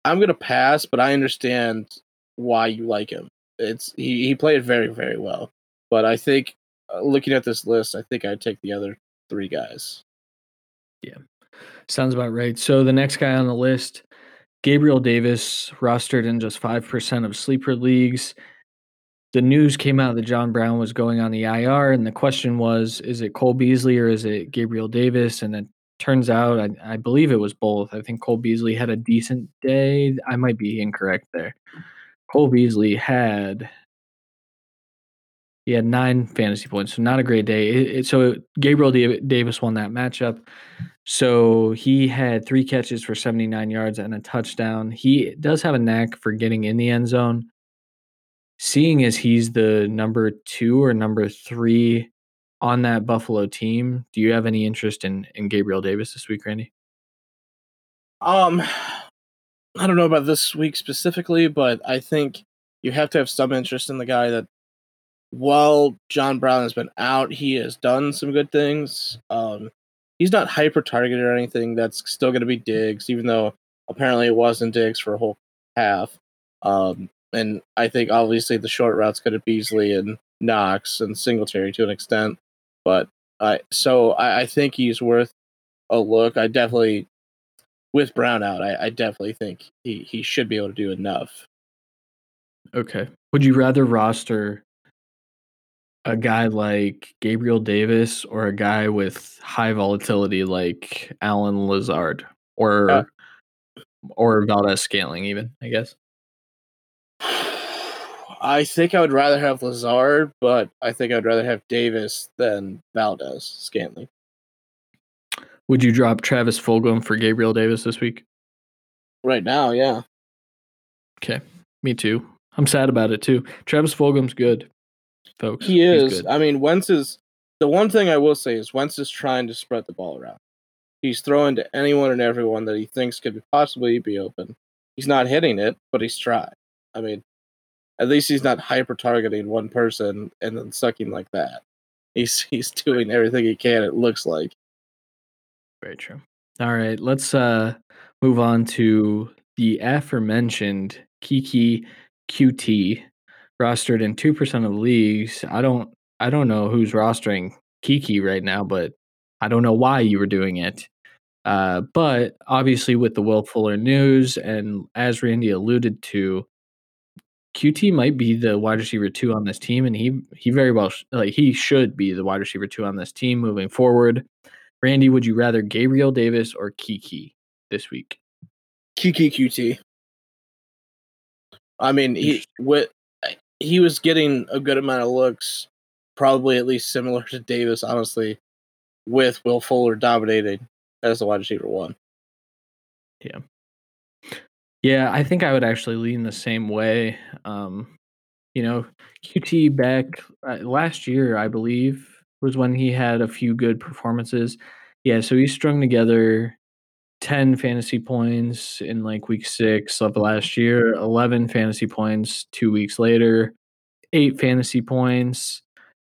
I'm gonna pass, but I understand why you like him. It's he, he played very very well, but I think uh, looking at this list, I think I'd take the other three guys. Yeah, sounds about right. So the next guy on the list, Gabriel Davis, rostered in just five percent of sleeper leagues. The news came out that John Brown was going on the IR, and the question was, is it Cole Beasley or is it Gabriel Davis? And it turns out, I, I believe it was both. I think Cole Beasley had a decent day. I might be incorrect there. Cole Beasley had he had nine fantasy points, so not a great day. It, it, so Gabriel Davis won that matchup. So he had three catches for 79 yards and a touchdown. He does have a knack for getting in the end zone. Seeing as he's the number two or number three on that Buffalo team, do you have any interest in in Gabriel Davis this week, Randy? Um, I don't know about this week specifically, but I think you have to have some interest in the guy that, while John Brown has been out, he has done some good things. Um, he's not hyper targeted or anything. That's still going to be Diggs, even though apparently it wasn't Diggs for a whole half. Um, and I think obviously the short route's going to Beasley and Knox and Singletary to an extent. But I so I, I think he's worth a look. I definitely with Brown out, I, I definitely think he, he should be able to do enough. Okay. Would you rather roster a guy like Gabriel Davis or a guy with high volatility like Allen Lazard or Uh, or Valdes-Scantling even, I guess. I think I would rather have Lazard, but I think I'd rather have Davis than Valdes-Scantling. Would you drop Travis Fulgham for Gabriel Davis this week? Right now, yeah. Okay. Me too. I'm sad about it too. Travis Fulgham's good, folks. He is. I mean, Wentz is the one thing I will say is Wentz is trying to spread the ball around. He's throwing to anyone and everyone that he thinks could possibly be open. He's not hitting it, but he's tried. I mean, at least he's not hyper targeting one person and then sucking like that. He's he's doing everything he can. It looks like. Very true. All right, let's uh move on to the aforementioned Keke Coutee rostered in 2% of the leagues. I don't I don't know who's rostering Keke right now, but I don't know why you were doing it. Uh, but obviously with the Will Fuller news and as Randy alluded to, Coutee might be the wide receiver 2 on this team and he he very well sh- like he should be the wide receiver 2 on this team moving forward. Randy, would you rather Gabriel Davis or Keke this week? Keke Coutee. I mean, he with he was getting a good amount of looks, probably at least similar to Davis, honestly, with Will Fuller dominating as the wide receiver one. Yeah. Yeah, I think I would actually lean the same way. Um, you know, Coutee back uh, last year, I believe, was when he had a few good performances. Yeah, so he strung together 10 fantasy points in like week six of last year, 11 fantasy points two weeks later, eight fantasy points.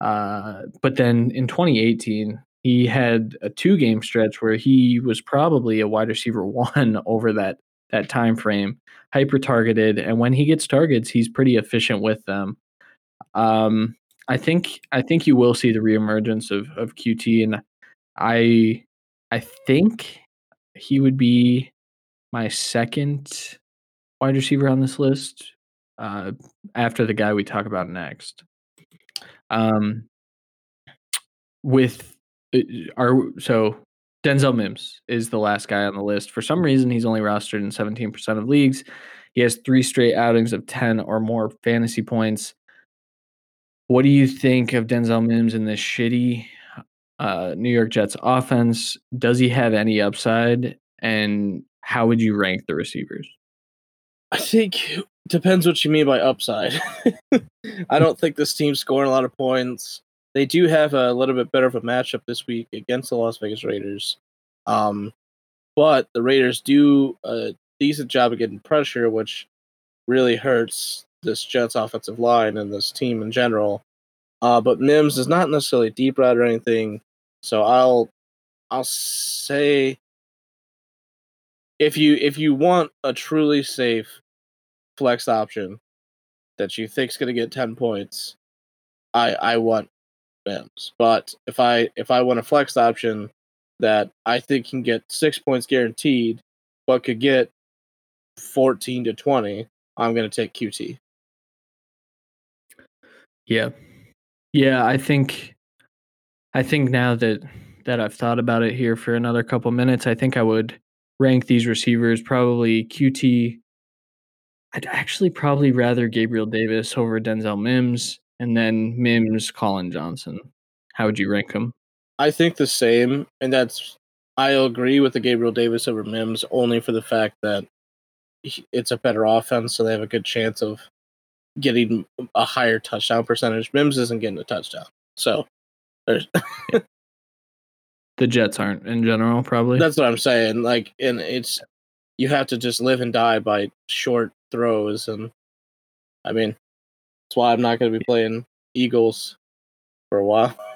Uh, but then in 2018, he had a two game stretch where he was probably a wide receiver one over that that time frame, hyper targeted, and when he gets targets, he's pretty efficient with them. Um, I think I think you will see the reemergence of of Coutee, and I I think he would be my second wide receiver on this list uh, after the guy we talk about next. Um, with uh, our so Denzel Mims is the last guy on the list. For some reason, he's only rostered in 17% of leagues. He has three straight outings of 10 or more fantasy points. What do you think of Denzel Mims in this shitty uh, New York Jets offense? Does he have any upside? And how would you rank the receivers? I think depends what you mean by upside. I don't think this team's scoring a lot of points. They do have a little bit better of a matchup this week against the Las Vegas Raiders. Um, but the Raiders do a decent job of getting pressure, which really hurts this Jets offensive line and this team in general. Uh, but Mims is not necessarily deep red or anything, so I'll I'll say if you if you want a truly safe flex option that you think's going to get 10 points, I I want Mims. But if I if I want a flex option that I think can get 6 points guaranteed but could get 14 to 20, I'm going to take Coutee. Yeah. Yeah, I think I think now that that I've thought about it here for another couple minutes, I think I would rank these receivers probably Coutee. I'd actually probably rather Gabriel Davis over Denzel Mims and then Mims, Colin Johnson. How would you rank them? I think the same, and that's I'll agree with the Gabriel Davis over Mims only for the fact that it's a better offense, so they have a good chance of getting a higher touchdown percentage. Mims isn't getting a touchdown, so there's the Jets aren't in general, probably. That's what I'm saying. Like, and it's you have to just live and die by short throws, and I mean, that's why I'm not going to be playing Eagles for a while.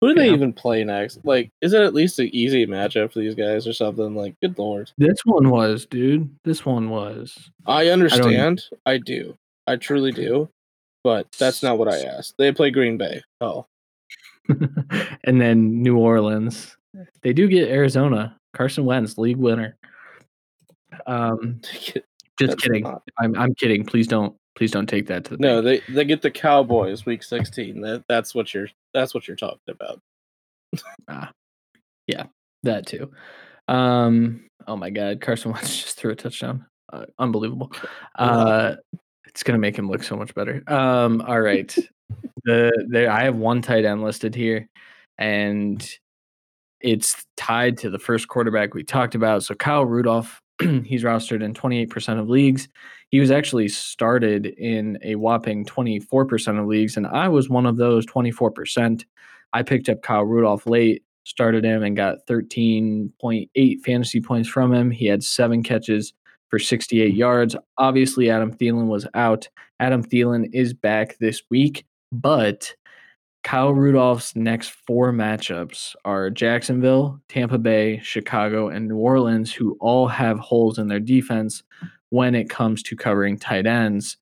Who do they yeah. even play next? Like, is it at least an easy matchup for these guys or something? Like, good lord. This one was, dude. This one was. I understand. I, I do. I truly do. But that's not what I asked. They play Green Bay. Oh. and then New Orleans. They do get Arizona. Carson Wentz, league winner. Um, just kidding. Not... I'm I'm kidding. Please don't please don't take that to the no. Bank. They they get the Cowboys week 16. That that's what you're that's what you're talking about. ah, yeah, that too. Um, oh my God, Carson Wentz just threw a touchdown. Uh, unbelievable. Uh, it's gonna make him look so much better. Um, all right the there I have one tight end listed here, and it's tied to the first quarterback we talked about. So Kyle Rudolph, he's rostered in 28% of leagues. He was actually started in a whopping 24% of leagues, and I was one of those 24%. I picked up Kyle Rudolph late, started him, and got 13.8 fantasy points from him. He had seven catches for 68 yards. Obviously, Adam Thielen was out. Adam Thielen is back this week. But Kyle Rudolph's next four matchups are Jacksonville, Tampa Bay, Chicago, and New Orleans, who all have holes in their defense when it comes to covering tight ends.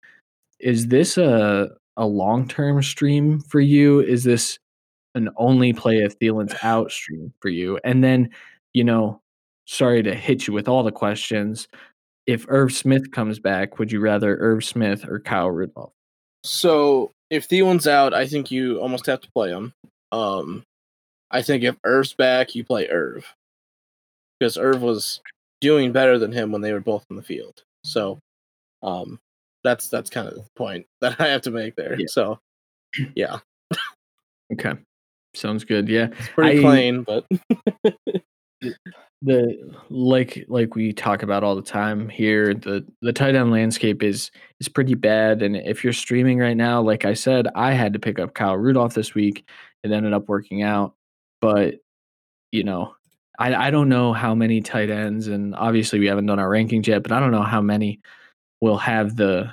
Is this a a long term stream for you? Is this an only play if Thielen's out stream for you? And then, you know, sorry to hit you with all the questions. If Irv Smith comes back, would you rather Irv Smith or Kyle Rudolph? So if Thielen's out, I think you almost have to play him. Um, I think if Irv's back, you play Irv because Irv was doing better than him when they were both in the field. So, um, that's that's kind of the point that I have to make there. Yeah. So, yeah. okay, sounds good. Yeah, it's pretty I, plain, but the like like we talk about all the time here, the the tight end landscape is is pretty bad. And if you're streaming right now, like I said, I had to pick up Kyle Rudolph this week. It ended up working out, but you know, I I don't know how many tight ends, and obviously we haven't done our rankings yet, but I don't know how many will have the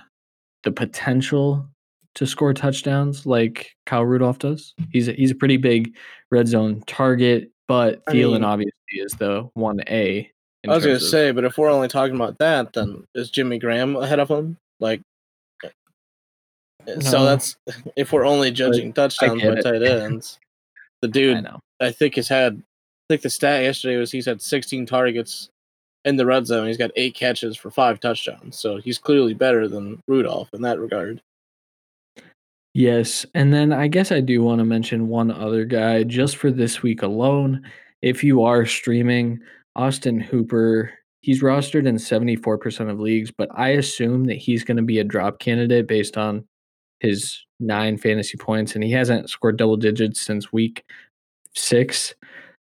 the potential to score touchdowns like Kyle Rudolph does. He's a, he's a pretty big red zone target, but I Thielen mean- obviously is the one A. I was gonna say, but if we're only talking about that, then is Jimmy Graham ahead of him? Like, eh, eh, so that's if we're only judging touchdowns by it. tight ends. The I dude, know. I think has had. I think the stat yesterday was he's had 16 targets in the red zone. He's got eight catches for five touchdowns. So he's clearly better than Rudolph in that regard. Yes, and then I guess I do want to mention one other guy just for this week alone. If you are streaming, Austin Hooper, he's rostered in 74% of leagues, but I assume that he's going to be a drop candidate based on his nine fantasy points, and he hasn't scored double digits since week six.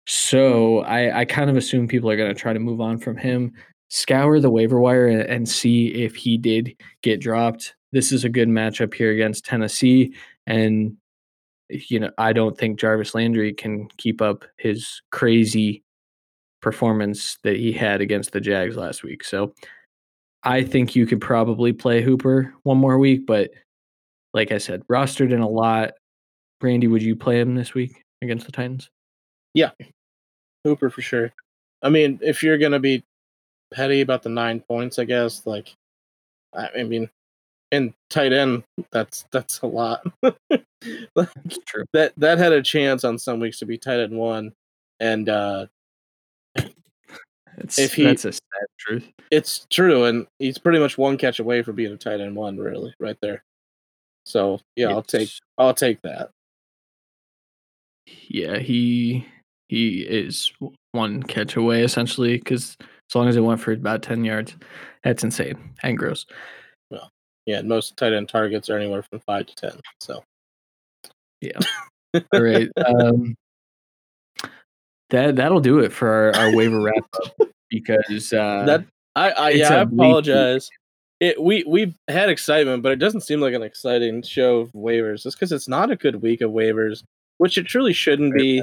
So I, I kind of assume people are going to try to move on from him. Scour the waiver wire and, and see if he did get dropped. This is a good matchup here against Tennessee, and you know I don't think Jarvis Landry can keep up his crazy performance that he had against the Jags last week. So I think you could probably play Hooper one more week, but like I said, rostered in a lot. Randy, would you play him this week against the Titans? Yeah. Hooper for sure. I mean, if you're gonna be petty about the nine points, I guess. Like, I mean, in tight end, that's that's a lot. It's true. that that had a chance on some weeks to be tight end one, and uh, It's, If he- that's a sad truth. it's true, and he's pretty much one catch away from being a tight end one, really, right there. So yeah, I'll take I'll take that. Yeah, he he is one catch away essentially because as long as it went for about ten yards, that's insane and gross. Yeah, and most tight end targets are anywhere from five to ten. So yeah. All right, um, that that'll do it for our, our waiver wrap up because uh, that I, I yeah, I a bleak week. apologize. It we we had excitement, but it doesn't seem like an exciting show of waivers. Just because it's not a good week of waivers, which it truly shouldn't be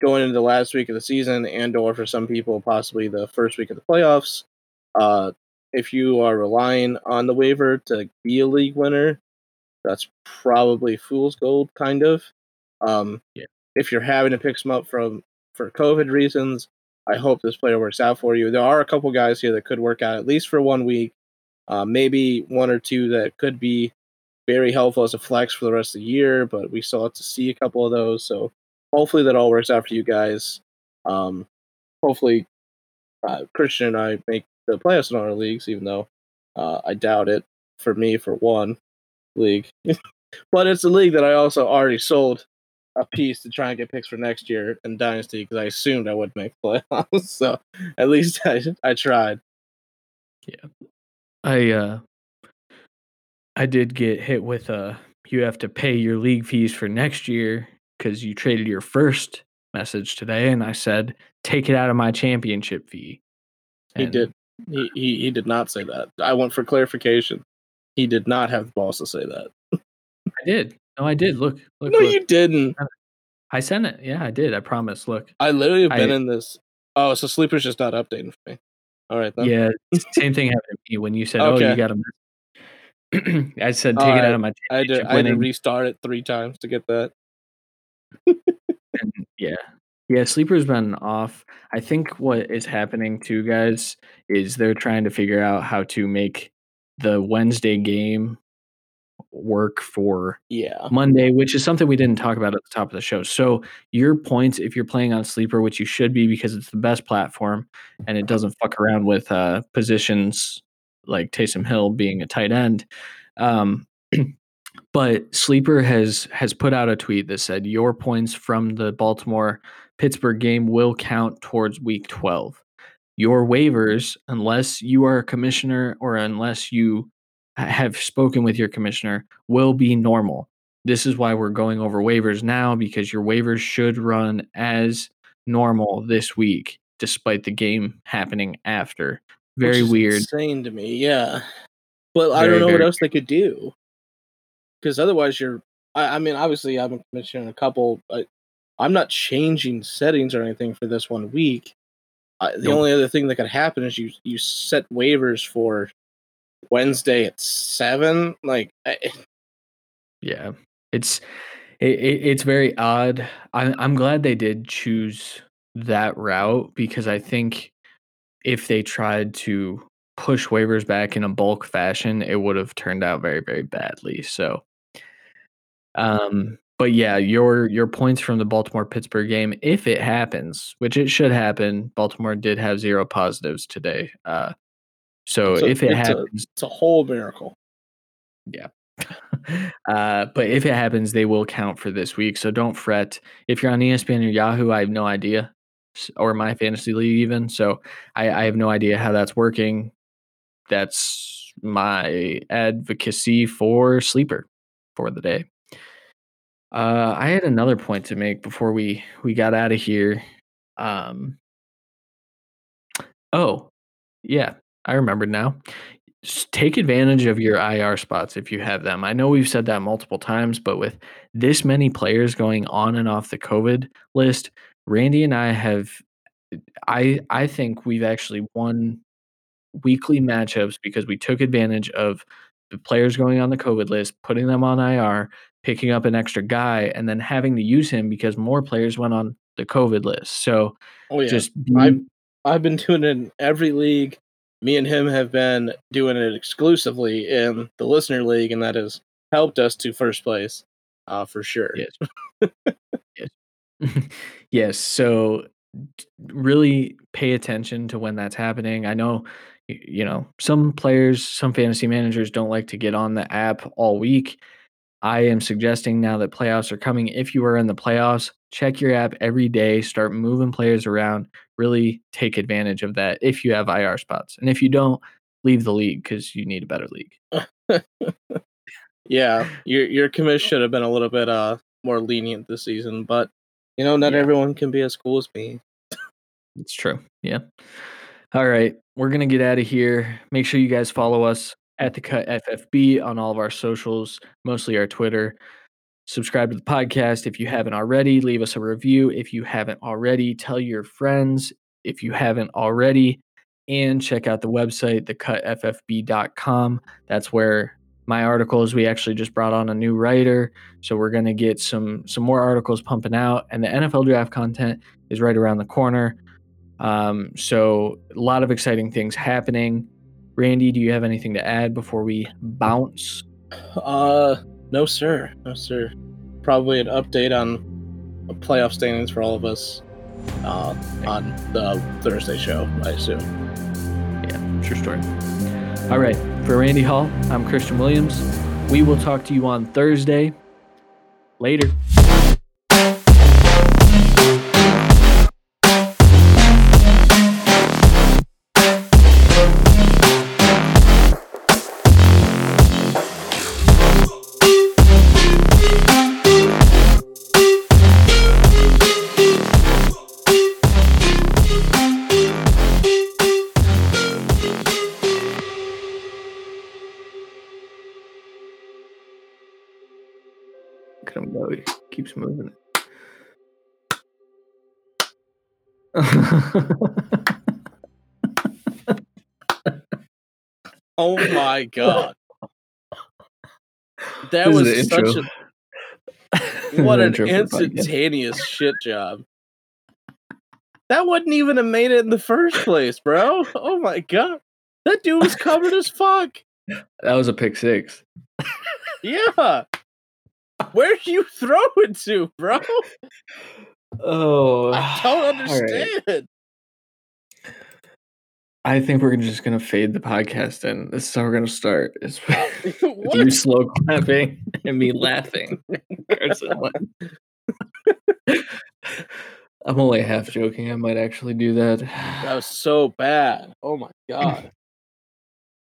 going into the last week of the season, and or for some people possibly the first week of the playoffs. Uh, if you are relying on the waiver to be a league winner, that's probably fool's gold, kind of. Um, Yeah. If you're having to pick some up from for COVID reasons, I hope this player works out for you. There are a couple guys here that could work out at least for one week, uh, maybe one or two that could be very helpful as a flex for the rest of the year. But we still have to see a couple of those. So hopefully that all works out for you guys. Um, hopefully uh, Christian and I make the playoffs in our leagues, even though uh, I doubt it for me for one league. but it's a league that I also already sold a piece to try and get picks for next year in Dynasty because I assumed I would make playoffs. So at least I I tried. Yeah, I uh I did get hit with a you have to pay your league fees for next year because you traded your first message today, and I said take it out of my championship fee. He did. He, he he did not say that. I went for clarification. He did not have the balls to say that. I did. No, I did. Look, look. No, look. you didn't. I sent it. Yeah, I did. I promise. Look. I literally have been I- in this. Oh, so sleeper's just not updating for me. All right then. Yeah, same thing happened to me when you said, "Oh, you Okay. got to." I said, "Take Oh, it out of my I had, to, I had to restart it three times to get that. And yeah. Yeah, sleeper's been off. I think what is happening too, guys, is they're trying to figure out how to make the Wednesday game work for Yeah. Monday, which is something we didn't talk about at the top of the show. So your points, if you're playing on sleeper, which you should be because it's the best platform and it doesn't fuck around with uh, positions like Taysom Hill being a tight end. Um, but sleeper has has put out a tweet that said your points from the Baltimore Pittsburgh game will count towards week 12. Your waivers, unless you are a commissioner or unless you have spoken with your commissioner, will be normal. This is why we're going over waivers now because your waivers should run as normal this week. despite the game happening after. Very weird. insane to me. Yeah, but I don't know what else they could do. Because otherwise, you're. I, I mean, obviously, I'm mentioning a couple. But I'm not changing settings or anything for this one week. Uh, the Nope. only other thing that could happen is you you set waivers for Wednesday at seven. Like, I, Yeah, it's it, it, it's very odd. I, I'm glad they did choose that route because I think if they tried to push waivers back in a bulk fashion, it would have turned out very very badly. So, um, but yeah, your your points from the Baltimore Pittsburgh game, if it happens, which it should happen, Baltimore did have zero positives today. Uh, so So if it it's a- happens, it's a whole miracle. Yeah. uh, but if it happens, they will count for this week. So don't fret. If you're on ESPN or Yahoo, I have no idea, or my fantasy league even. So I, I have no idea how that's working. That's my advocacy for sleeper for the day. Uh, I had another point to make before we we got out of here. Um, oh, yeah, I remembered now. S- Take advantage of your IR spots if you have them. I know we've said that multiple times, but with this many players going on and off the COVID list, Randy and I have I I think we've actually won weekly matchups because we took advantage of the players going on the COVID list, putting them on IR, picking up an extra guy, and then having to use him because more players went on the COVID list. So Oh yeah, just I- be, I've been doing it in every league. Me and him have been doing it exclusively in the listener league, and that has helped us to first place, uh, for sure. Yes. yes. yes. So really pay attention to when that's happening. I know, you know, some players, some fantasy managers don't like to get on the app all week. I am suggesting now that playoffs are coming. If you are in the playoffs, check your app every day, start moving players around, really take advantage of that if you have IR spots. And if you don't, leave the league because you need a better league. Yeah, your your commish should have been a little bit uh more lenient this season, but you know, not Yeah. everyone can be as cool as me. It's true. Yeah. All right. We're going to get out of here. Make sure you guys follow us at the cut FFB on all of our socials, mostly our Twitter. Subscribe to the podcast if you haven't already. Leave us a review if you haven't already. Tell your friends if you haven't already. And check out the website, thecutffb.com. That's where my articles, we actually just brought on a new writer. So we're going to get some some more articles pumping out. And the NFL draft content is right around the corner. Um, so a lot of exciting things happening. Randy, do you have anything to add before we bounce? Uh, no sir, no sir. Probably an update on playoff standings for all of us uh, on the Thursday show, I assume. Yeah, sure story. All right, for Randy Hall, I'm Christian Williams. We will talk to you on Thursday. Later. Oh my god. That This was such intro. a what an intro for the instantaneous shit job. That wouldn't even have made it in the first place, bro. Oh my god. That dude was covered as fuck. That was a pick six. Yeah. Where'd you throw it to, bro? Oh, I don't all right. understand. I think we're just gonna fade the podcast, and this is how we're gonna start. Is with you slow clapping and me laughing. I'm only half joking. I might actually do that. That was so bad. Oh my god.